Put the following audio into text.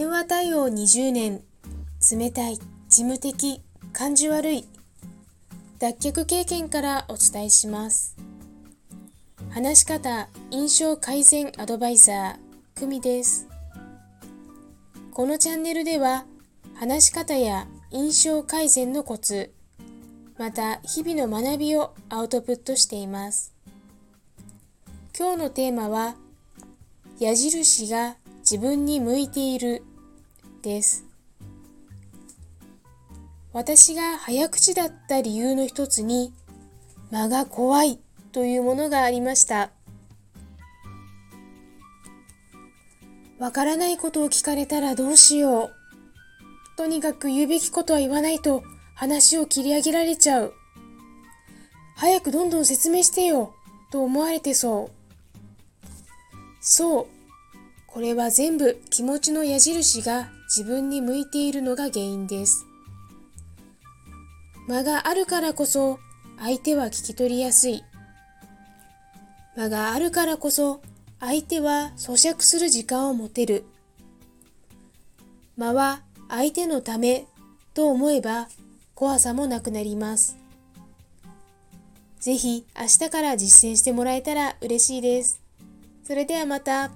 間対応20年冷たい事務的感じ悪い。脱却経験からお伝えします。話し方印象改善アドバイザー久美です。このチャンネルでは話し方や印象改善のコツまた日々の学びをアウトプットしています。今日のテーマは矢印が自分に向いている。です。私が早口だった理由の一つに間が怖いというものがありました。わからないことを聞かれたらどうしよう。とにかく言うべきことは言わないと話を切り上げられちゃう。早くどんどん説明してよ。と思われてそう。そう。これは全部気持ちの矢印が自分に向いているのが原因です。間があるからこそ相手は聞き取りやすい。間があるからこそ相手は咀嚼する時間を持てる。間は相手のためと思えば怖さもなくなります。ぜひ明日から実践してもらえたら嬉しいです。それではまた。